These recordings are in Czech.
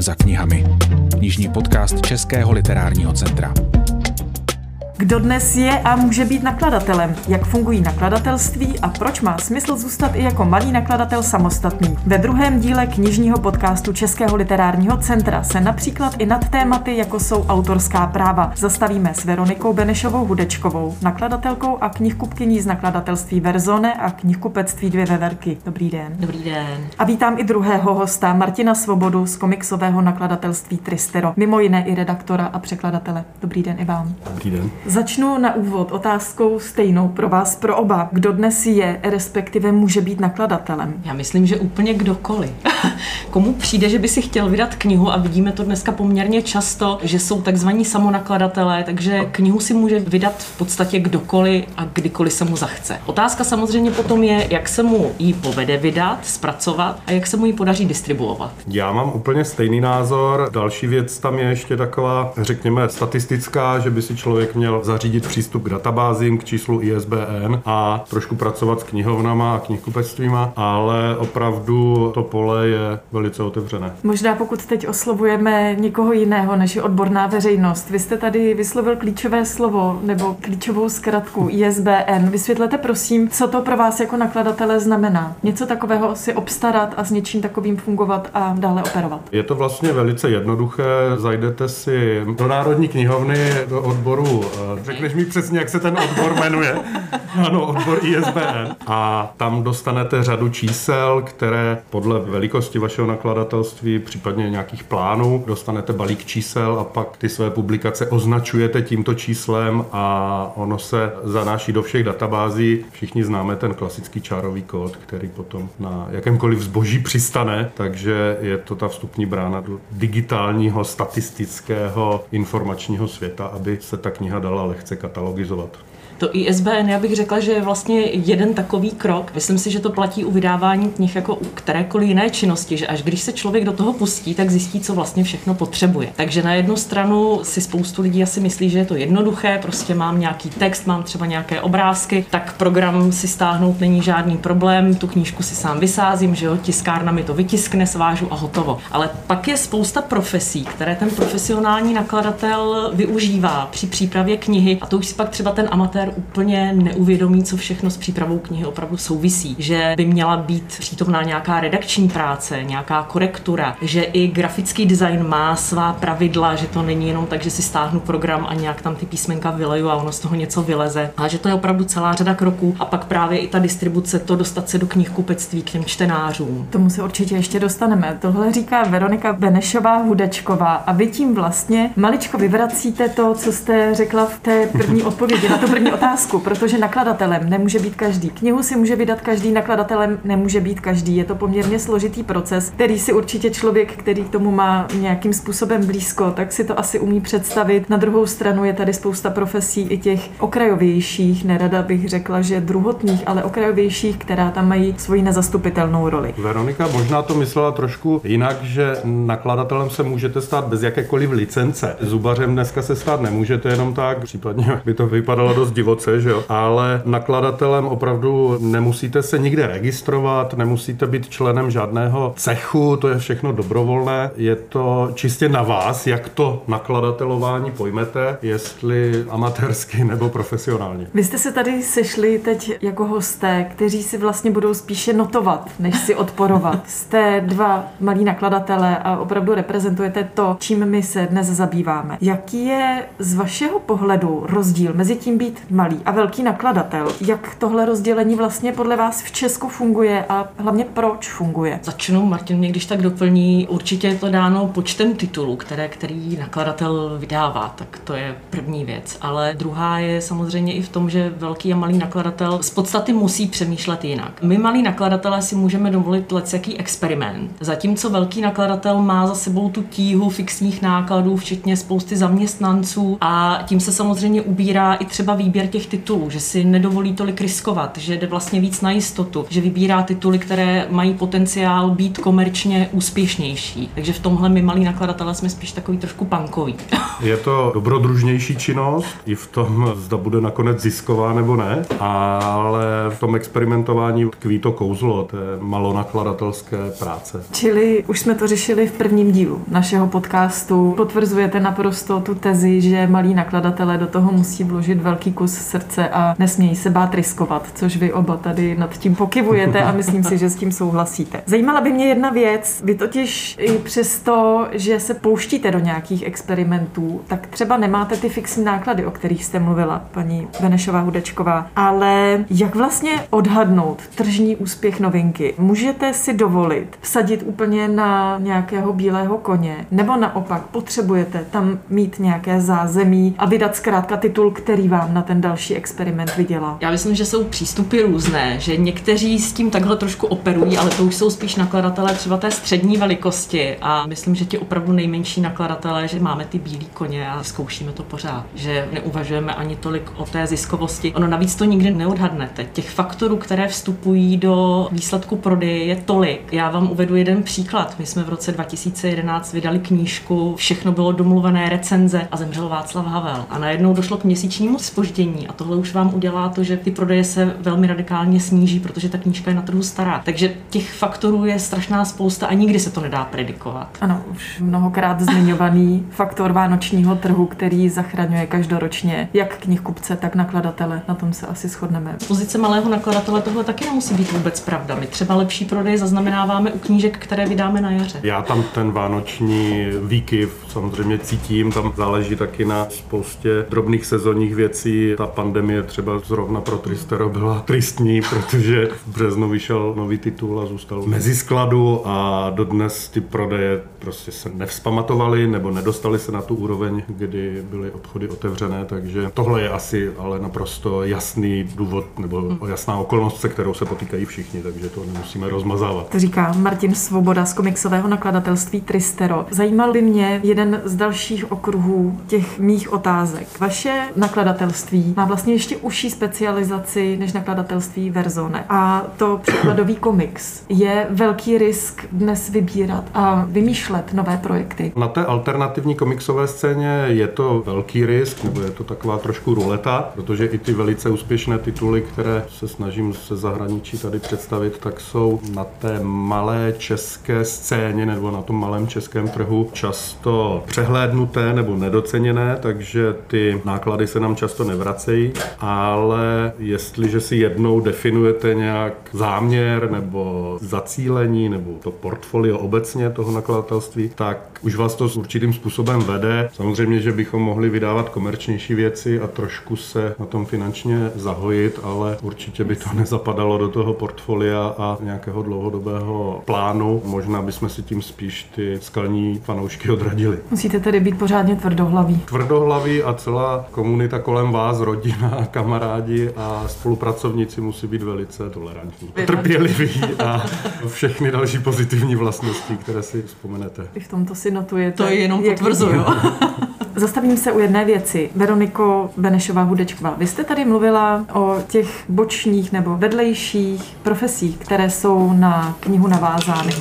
za knihami. Knižní podcast Českého literárního centra. Kdo dnes je a může být nakladatelem? Jak fungují nakladatelství a proč má smysl zůstat i jako malý nakladatel samostatný? Ve druhém díle knižního podcastu Českého literárního centra se například i nad tématy, jako jsou autorská práva, zastavíme s Veronikou Benešovou Hudečkovou, nakladatelkou a knihkupkyní z nakladatelství Verzone a knihkupectví Dvě veverky. Dobrý den. Dobrý den. A vítám i druhého hosta, Martina Svobodu z komiksového nakladatelství Tristero, mimo jiné i redaktora a překladatele. Dobrý den i vám. Dobrý den. Začnu na úvod otázkou stejnou pro vás, pro oba. Kdo dnes je, respektive může být nakladatelem? Já myslím, že úplně kdokoliv. Komu přijde, že by si chtěl vydat knihu a vidíme to dneska poměrně často, že jsou takzvaní samonakladatelé, takže knihu si může vydat v podstatě kdokoliv a kdykoliv se mu zachce. Otázka samozřejmě potom je, jak se mu ji povede vydat, zpracovat a jak se mu ji podaří distribuovat. Já mám úplně stejný názor. Další věc tam je ještě taková, řekněme, statistická, že by si člověk měl zařídit přístup k databázím, k číslu ISBN a trošku pracovat s knihovnama a knihkupectvíma, ale opravdu to pole je velice otevřené. Možná pokud teď oslovujeme někoho jiného než je odborná veřejnost. Vy jste tady vyslovil klíčové slovo nebo klíčovou zkratku ISBN. Vysvětlete prosím, co to pro vás jako nakladatele znamená. Něco takového si obstarat a s něčím takovým fungovat a dále operovat. Je to vlastně velice jednoduché. Zajdete si do Národní knihovny, do odboru Řekneš mi přesně, jak se ten odbor jmenuje? Ano, odbor ISBN. A tam dostanete řadu čísel, které podle velikosti vašeho nakladatelství, případně nějakých plánů, dostanete balík čísel a pak ty své publikace označujete tímto číslem a ono se zanáší do všech databází. Všichni známe ten klasický čárový kód, který potom na jakémkoliv zboží přistane, takže je to ta vstupní brána do digitálního, statistického, informačního světa, aby se ta kniha dala dala lehce katalogizovat. To ISBN, já bych řekla, že je vlastně jeden takový krok. Myslím si, že to platí u vydávání knih jako u kterékoliv jiné činnosti, že až když se člověk do toho pustí, tak zjistí, co vlastně všechno potřebuje. Takže na jednu stranu si spoustu lidí asi myslí, že je to jednoduché, prostě mám nějaký text, mám třeba nějaké obrázky, tak program si stáhnout není žádný problém, tu knížku si sám vysázím, že jo, tiskárna mi to vytiskne, svážu a hotovo. Ale pak je spousta profesí, které ten profesionální nakladatel využívá při přípravě knihy a to už si pak třeba ten amatér úplně neuvědomí, co všechno s přípravou knihy opravdu souvisí. Že by měla být přítomná nějaká redakční práce, nějaká korektura, že i grafický design má svá pravidla, že to není jenom tak, že si stáhnu program a nějak tam ty písmenka vyleju a ono z toho něco vyleze, ale že to je opravdu celá řada kroků a pak právě i ta distribuce, to dostat se do knihkupectví k těm čtenářům. Tomu se určitě ještě dostaneme. Tohle říká Veronika Benešová Hudečková a vy tím vlastně maličko vyvracíte to, co jste řekla v té první odpovědi na to první otázku, protože nakladatelem nemůže být každý. Knihu si může vydat každý, nakladatelem nemůže být každý. Je to poměrně složitý proces, který si určitě člověk, který k tomu má nějakým způsobem blízko, tak si to asi umí představit. Na druhou stranu je tady spousta profesí i těch okrajovějších, nerada bych řekla, že druhotných, ale okrajovějších, která tam mají svoji nezastupitelnou roli. Veronika možná to myslela trošku jinak, že nakladatelem se můžete stát bez jakékoliv licence. Zubařem dneska se stát nemůžete jenom tak, případně by to vypadalo dost divo divoce, že jo? ale nakladatelem opravdu nemusíte se nikde registrovat, nemusíte být členem žádného cechu, to je všechno dobrovolné, je to čistě na vás, jak to nakladatelování pojmete, jestli amatérsky nebo profesionálně. Vy jste se tady sešli teď jako hosté, kteří si vlastně budou spíše notovat, než si odporovat. Jste dva malí nakladatelé a opravdu reprezentujete to, čím my se dnes zabýváme. Jaký je z vašeho pohledu rozdíl mezi tím být malý a velký nakladatel. Jak tohle rozdělení vlastně podle vás v Česku funguje a hlavně proč funguje? Začnu, Martin mě když tak doplní, určitě je to dáno počtem titulů, které který nakladatel vydává, tak to je první věc. Ale druhá je samozřejmě i v tom, že velký a malý nakladatel z podstaty musí přemýšlet jinak. My malí nakladatelé si můžeme dovolit lecjaký experiment, zatímco velký nakladatel má za sebou tu tíhu fixních nákladů, včetně spousty zaměstnanců a tím se samozřejmě ubírá i třeba výběr výběr těch titulů, že si nedovolí tolik riskovat, že jde vlastně víc na jistotu, že vybírá tituly, které mají potenciál být komerčně úspěšnější. Takže v tomhle my malí nakladatelé jsme spíš takový trošku pankový. Je to dobrodružnější činnost, i v tom, zda bude nakonec zisková nebo ne, ale v tom experimentování tkví to kouzlo té malonakladatelské práce. Čili už jsme to řešili v prvním dílu našeho podcastu. Potvrzujete naprosto tu tezi, že malí nakladatelé do toho musí vložit velký kus srdce a nesmějí se bát riskovat, což vy oba tady nad tím pokivujete a myslím si, že s tím souhlasíte. Zajímala by mě jedna věc. Vy totiž i přesto, že se pouštíte do nějakých experimentů, tak třeba nemáte ty fixní náklady, o kterých jste mluvila, paní Benešová Hudečková. Ale jak vlastně odhadnout tržní úspěch novinky? Můžete si dovolit vsadit úplně na nějakého bílého koně, nebo naopak potřebujete tam mít nějaké zázemí a vydat zkrátka titul, který vám na ten další experiment vydělá? Já myslím, že jsou přístupy různé, že někteří s tím takhle trošku operují, ale to už jsou spíš nakladatelé třeba té střední velikosti a myslím, že ti opravdu nejmenší nakladatelé, že máme ty bílé koně a zkoušíme to pořád, že neuvažujeme ani tolik o té ziskovosti. Ono navíc to nikdy neodhadnete. Těch faktorů, které vstupují do výsledku prodeje, je tolik. Já vám uvedu jeden příklad. My jsme v roce 2011 vydali knížku, všechno bylo domluvené recenze a zemřel Václav Havel. A najednou došlo k měsíčnímu spoždění a tohle už vám udělá to, že ty prodeje se velmi radikálně sníží, protože ta knížka je na trhu stará. Takže těch faktorů je strašná spousta a nikdy se to nedá predikovat. Ano, už mnohokrát zmiňovaný faktor vánočního trhu, který zachraňuje každoročně jak knihkupce, tak nakladatele. Na tom se asi shodneme. Z pozice malého nakladatele tohle taky nemusí být vůbec pravda. My třeba lepší prodej zaznamenáváme u knížek, které vydáme na jaře. Já tam ten vánoční výkyv samozřejmě cítím, tam záleží taky na spoustě drobných sezónních věcí. Ta pandemie třeba zrovna pro Tristero byla tristní, protože v březnu vyšel nový titul a zůstal mezi skladu a dodnes ty prodeje prostě se nevzpamatovaly nebo nedostali se na tu úroveň, kdy byly obchody otevřené, takže tohle je asi ale naprosto jasný důvod nebo jasná okolnost, se kterou se potýkají všichni, takže to nemusíme rozmazávat. Říká Martin Svoboda z komiksového nakladatelství Tristero. Zajímal by mě jeden z dalších okruhů těch mých otázek. Vaše nakladatelství má vlastně ještě užší specializaci než nakladatelství Verzone. A to překladový komiks. Je velký risk dnes vybírat a vymýšlet nové projekty. Na té alternativní komiksové scéně je to velký risk, nebo je to taková trošku ruleta, protože i ty velice úspěšné tituly, které se snažím se zahraničí tady představit, tak jsou na té malé české scéně nebo na tom malém českém trhu často přehlédnuté nebo nedoceněné, takže ty náklady se nám často nevracejí, ale jestliže si jednou definujete nějak záměr nebo zacílení nebo to portfolio obecně toho nakladatelství, tak už vás to určitým způsobem vede. Samozřejmě, že bychom mohli vydávat komerčnější věci a trošku se na tom finančně zahojit, ale určitě by to nezapadalo do toho portfolia a nějakého dlouhodobého plánu. Možná bychom si tím spíš ty skalní fanoušky odradili. Musíte tedy být pořádně tvrdohlaví. Tvrdohlaví a celá komunita kolem vás, rodina, kamarádi a spolupracovníci musí být velice tolerantní, trpěliví a všechny další pozitivní vlastnosti, které si vzpomenete. I v tomto si notujete. To je jenom jak- potvrzuju. Zastavím se u jedné věci. Veroniko Benešová Hudečková, vy jste tady mluvila o těch bočních nebo vedlejších profesích, které jsou na knihu navázány.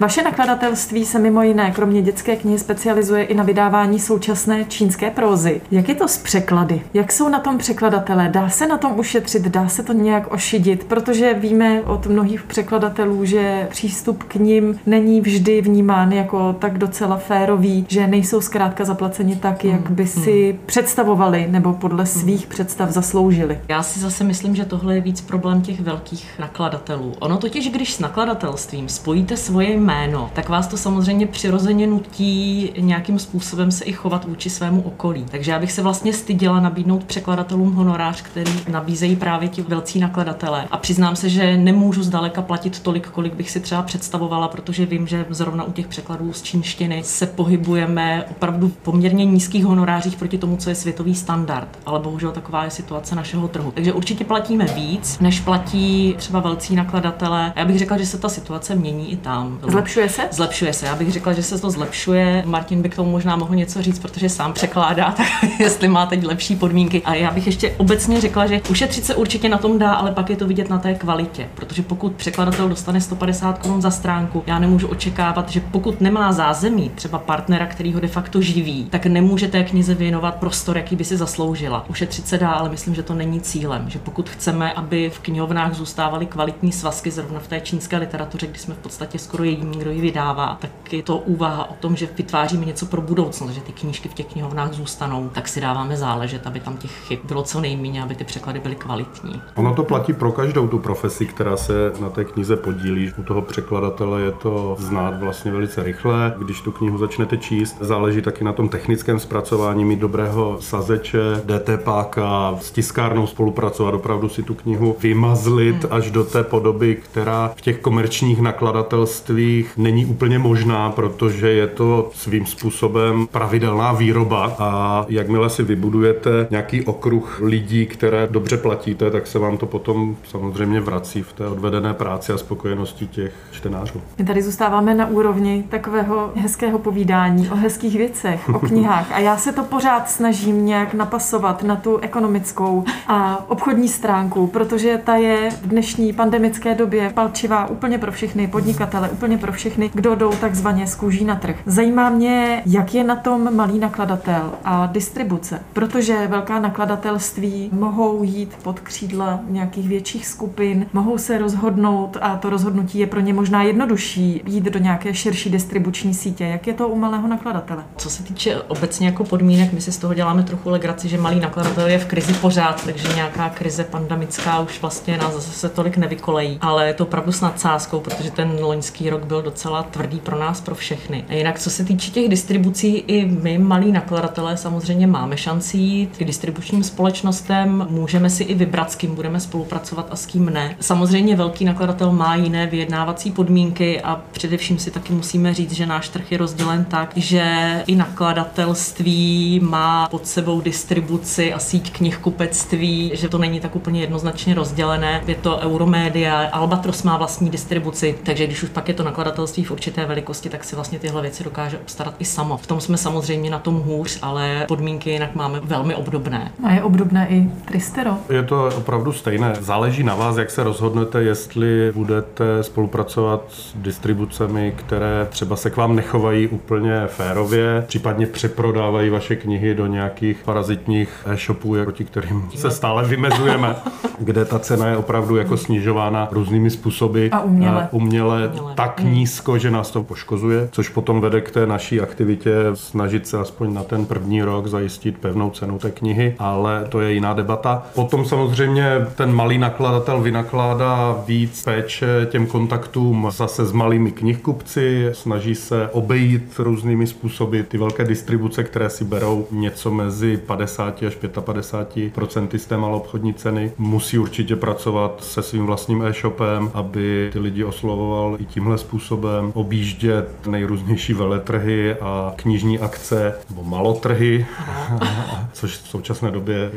Vaše nakladatelství se mimo jiné, kromě dětské knihy, specializuje i na vydávání současné čínské prózy. Jak je to s překlady? Jak jsou na tom překladatelé? Dá se na tom ušetřit? Dá se to nějak ošidit? Protože víme od mnohých překladatelů, že přístup k nim není vždy vnímán jako tak docela férový, že nejsou zkrátka zaplaceni tak, jak by si představovali nebo podle svých představ zasloužili. Já si zase myslím, že tohle je víc problém těch velkých nakladatelů. Ono totiž, když s nakladatelstvím spojíte svoje jméno, tak vás to samozřejmě přirozeně nutí nějakým způsobem se i chovat vůči svému okolí. Takže já bych se vlastně styděla nabídnout překladatelům honorář, který nabízejí právě ti velcí nakladatelé. A přiznám se, že nemůžu zdaleka platit tolik, kolik bych si třeba představovala, protože vím, že zrovna u těch překladů z čínštiny se pohybujeme opravdu v poměrně nízkých honorářích proti tomu, co je světový standard. Ale bohužel taková je situace našeho trhu. Takže určitě platíme víc, než platí třeba velcí nakladatelé. Já bych řekla, že se ta situace mění i tam. Zlepšuje se? Zlepšuje se. Já bych řekla, že se to zlepšuje. Martin by k tomu možná mohl něco říct, protože sám překládá, tak jestli má teď lepší podmínky. A já bych ještě obecně řekla, že ušetřit se určitě na tom dá, ale pak je to vidět na té kvalitě. Protože pokud překladatel dostane 150 korun za stránku, já nemůžu očekávat, že pokud nemá zázemí, třeba partnera, který ho de facto živí, tak nemůže té knize věnovat prostor, jaký by si zasloužila. Ušetřit se dá, ale myslím, že to není cílem. Že pokud chceme, aby v knihovnách zůstávaly kvalitní svazky, zrovna v té čínské literatuře, kdy jsme v podstatě skoro jediní, kdo ji vydává, tak je to úvaha o tom, že vytváříme něco pro budoucnost, že ty knížky v těch knihovnách zůstanou, tak si dáváme záležet, aby tam těch chyb bylo co nejméně, aby ty překlady byly kvalitní. Ono to platí pro každou tu profesi, která se na té knize podílí. U toho překladatele je to znát vlastně velice rychle, když tu knihu začnete číst. Záleží taky na tom technickém zpracování, mít dobrého sazeče, DT páka, s tiskárnou spolupracovat, opravdu si tu knihu vymazlit hmm. až do té podoby, která v těch komerčních nakladatelstvích není úplně možná, protože je to svým způsobem pravidelná výroba a jakmile si vybudujete nějaký okruh lidí, které dobře platíte, tak se vám to potom samozřejmě vrací v té odvedené práci a spokojenosti těch čtenářů. My tady zůstáváme na úrovni takového hezkého povídání o hezkých věcech, o knihách a já se to pořád snažím nějak napasovat na tu ekonomickou a obchodní stránku, protože ta je v dnešní pandemické době palčivá úplně pro všechny podnikatele, úplně pro všechny, kdo jdou takzvaně z kůží na trh. Zajímá mě, jak je na tom malý nakladatel a distribuce, protože velká nakladatelství mohou jít pod křídla nějakých větších skupin, mohou se rozhodnout a to rozhodnutí je pro ně možná jednodušší jít do nějaké širší distribuční sítě. Jak je to u malého nakladatele? Co se týče obecně jako podmínek, my si z toho děláme trochu legraci, že malý nakladatel je v krizi pořád, takže nějaká krize pandemická už vlastně nás zase tolik nevykolejí. Ale je to opravdu s nadsázkou, protože ten loňský rok byl docela tvrdý pro nás, pro všechny. A jinak, co se týče těch distribucí, i my, malí nakladatelé, samozřejmě máme šanci jít k distribučním společnostem, můžeme si i vybrat, s kým budeme spolupracovat a s kým ne. Samozřejmě velký nakladatel má jiné vyjednávací podmínky a především si taky musíme říct, že náš trh je rozdělen tak, že i nakladatelství má pod sebou distribuci a síť knihkupectví, že to není tak úplně jednoznačně rozdělené. Je to Euromedia, Albatros má vlastní distribuci, takže když už pak je to nakladatelství v určité velikosti, tak si vlastně tyhle věci dokáže obstarat i samo. V tom jsme samozřejmě na tom hůř, ale podmínky jinak máme velmi obdobné. A je obdobné i Tristero? Je to opravdu stejné. Záleží na vás, jak se rozhodnete, jestli budete spolupracovat s distribucemi, které třeba se k vám nechovají úplně férově, případně přeprodávají vaše knihy do nějakých parazitních e-shopů, proti kterým se stále vymezujeme, kde ta cena je opravdu jako snižována různými způsoby. A uměle. uměle, uměle. tak nízko, že nás to poškozuje, což potom vede k té naší aktivitě snažit se aspoň na ten první rok zajistit pevnou cenu té knihy, ale to je jiná debata. Potom samozřejmě ten malý nakladatel vynakládá víc péče těm kontaktům zase s malými knihkupci, snaží se obejít různými způsoby ty velké distribuce, které si berou něco mezi 50 až 55 procenty z té malobchodní ceny. Musí určitě pracovat se svým vlastním e-shopem, aby ty lidi oslovoval i tímhle způsobem, objíždět nejrůznější veletrhy a knižní akce nebo malotrhy, což v současné době je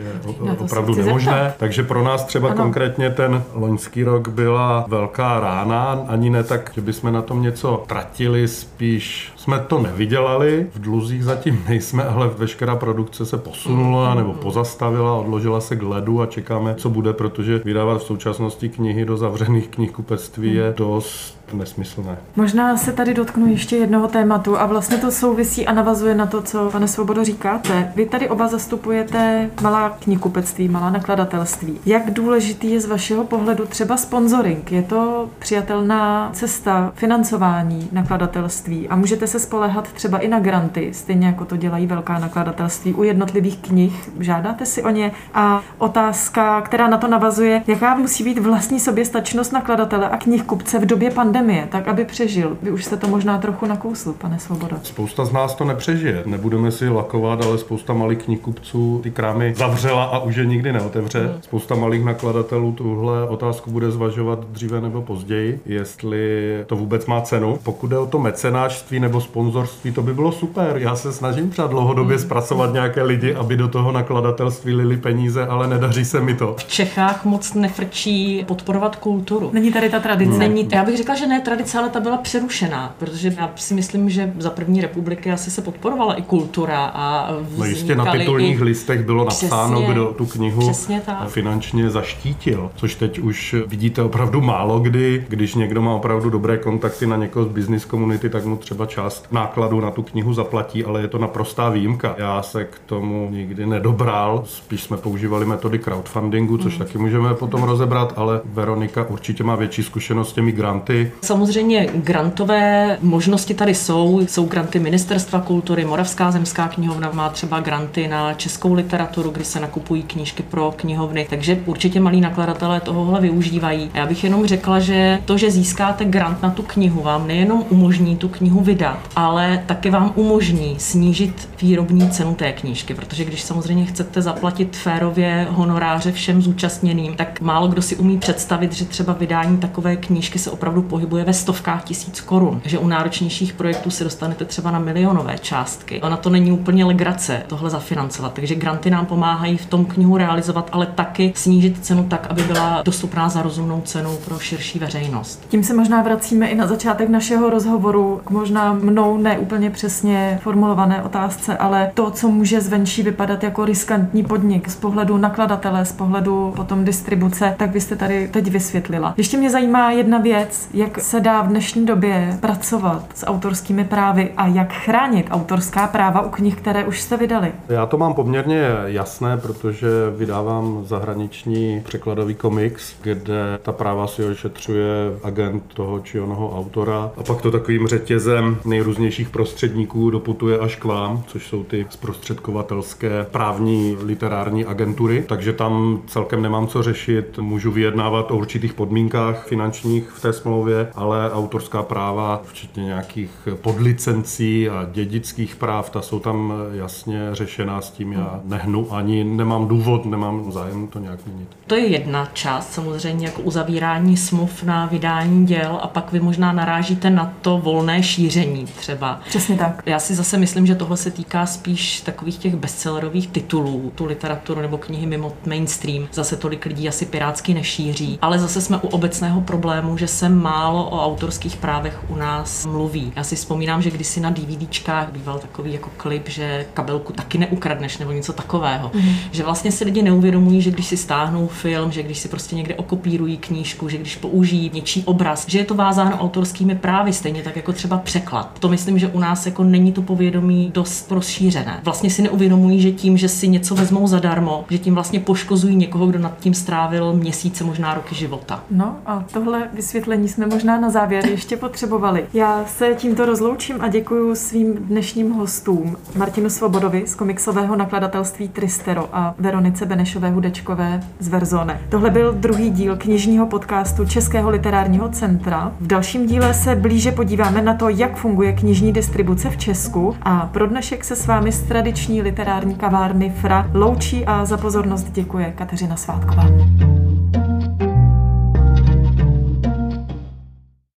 opravdu nemožné. zeptat. Takže pro nás třeba Ano. konkrétně ten loňský rok byla velká rána, ani ne tak, že bychom na tom něco tratili, spíš jsme to nevydělali, v dluzích zatím nejsme, ale veškerá produkce se posunula nebo pozastavila, odložila se k ledu a čekáme, co bude, protože vydávat v současnosti knihy do zavřených knihkupectví je dost nesmyslné. Možná se tady dotknu ještě jednoho tématu a vlastně to souvisí a navazuje na to, co pane Svobodo říkáte. Vy tady oba zastupujete malá knihkupectví, malá nakladatelství. Jak důležitý je z vašeho pohledu třeba sponsoring? Je to přijatelná cesta financování nakladatelství a můžete se spolehat třeba i na granty, stejně jako to dělají velká nakladatelství u jednotlivých knih. Žádáte si o ně? A otázka, která na to navazuje, jaká musí být vlastní soběstačnost nakladatele a knihkupce v době pandemie? tak aby přežil. Vy už jste to možná trochu nakousl, pane Svobodo. Spousta z nás to nepřežije. Nebudeme si lakovat, ale spousta malých knihkupců ty krámy zavřela a už je nikdy neotevře. Hmm. Spousta malých nakladatelů tuhle otázku bude zvažovat dříve nebo později, jestli to vůbec má cenu. Pokud jde o to mecenářství nebo sponzorství, to by bylo super. Já se snažím třeba dlouhodobě hmm. zpracovat nějaké lidi, aby do toho nakladatelství lili peníze, ale nedaří se mi to. V Čechách moc nefrčí podporovat kulturu. Není tady ta tradice. Není, já bych řekla, že ne tradice, ale ta byla přerušená, protože já si myslím, že za první republiky asi se podporovala i kultura a No jistě na titulních i... listech bylo napsáno, Přesně, kdo tu knihu tak. finančně zaštítil, což teď už vidíte opravdu málo kdy, když někdo má opravdu dobré kontakty na někoho z business komunity, tak mu třeba část nákladů na tu knihu zaplatí, ale je to naprostá výjimka. Já se k tomu nikdy nedobral, spíš jsme používali metody crowdfundingu, což mm. taky můžeme potom rozebrat, ale Veronika určitě má větší zkušenost s těmi granty. Samozřejmě grantové možnosti tady jsou. Jsou granty Ministerstva kultury, Moravská zemská knihovna má třeba granty na českou literaturu, kdy se nakupují knížky pro knihovny, takže určitě malí nakladatelé tohohle využívají. Já bych jenom řekla, že to, že získáte grant na tu knihu, vám nejenom umožní tu knihu vydat, ale taky vám umožní snížit výrobní cenu té knížky, protože když samozřejmě chcete zaplatit férově honoráře všem zúčastněným, tak málo kdo si umí představit, že třeba vydání takové knížky se opravdu pohybuje ve stovkách tisíc korun, že u náročnějších projektů se dostanete třeba na milionové částky. Ona to není úplně legrace tohle zafinancovat, takže granty nám pomáhají v tom knihu realizovat, ale taky snížit cenu tak, aby byla dostupná za rozumnou cenu pro širší veřejnost. Tím se možná vracíme i na začátek našeho rozhovoru k možná mnou neúplně přesně formulované otázce, ale to, co může zvenčí vypadat jako riskantní podnik z pohledu nakladatele, z pohledu potom distribuce, tak byste tady teď vysvětlila. Ještě mě zajímá jedna věc, jak se dá v dnešní době pracovat s autorskými právy a jak chránit autorská práva u knih, které už jste vydali. Já to mám poměrně jasné, protože vydávám zahraniční překladový komiks, kde ta práva si ošetřuje agent toho či onoho autora a pak to takovým řetězem nejrůznějších prostředníků doputuje až k vám, což jsou ty zprostředkovatelské právní literární agentury, takže tam celkem nemám co řešit, můžu vyjednávat o určitých podmínkách finančních v té smlouvě, ale autorská práva, včetně nějakých podlicencí a dědických práv, ta jsou tam jasně řešená s tím, já nehnu ani nemám důvod, nemám zájem to nějak měnit. To je jedna část, samozřejmě jako uzavírání smluv na vydání děl a pak vy možná narážíte na to volné šíření třeba. Přesně tak. Já si zase myslím, že tohle se týká spíš takových těch bestsellerových titulů, tu literaturu nebo knihy mimo mainstream. Zase tolik lidí asi pirátsky nešíří, ale zase jsme u obecného problému, že se málo o autorských právech u nás mluví. Já si vzpomínám, že kdysi na DVDčkách býval takový jako klip, že kabelku taky neukradneš nebo něco takového. Mm. Že vlastně si lidi neuvědomují, že když si stáhnou film, že když si prostě někde okopírují knížku, že když použijí něčí obraz, že je to vázáno autorskými právy, stejně tak jako třeba překlad. To myslím, že u nás jako není to povědomí dost rozšířené. Vlastně si neuvědomují, že tím, že si něco vezmou zadarmo, že tím vlastně poškozují někoho, kdo nad tím strávil měsíce, možná roky života. No a tohle vysvětlení jsme možná na závěr ještě potřebovali. Já se tímto rozloučím a děkuji svým dnešním hostům Martinu Svobodovi z komiksového nakladatelství Tristero a Veronice Benešové Hudečkové z Verzone. Tohle byl druhý díl knižního podcastu Českého literárního centra. V dalším díle se blíže podíváme na to, jak funguje knižní distribuce v Česku a pro dnešek se s vámi z tradiční literární kavárny Fra loučí a za pozornost děkuje Kateřina Svátková.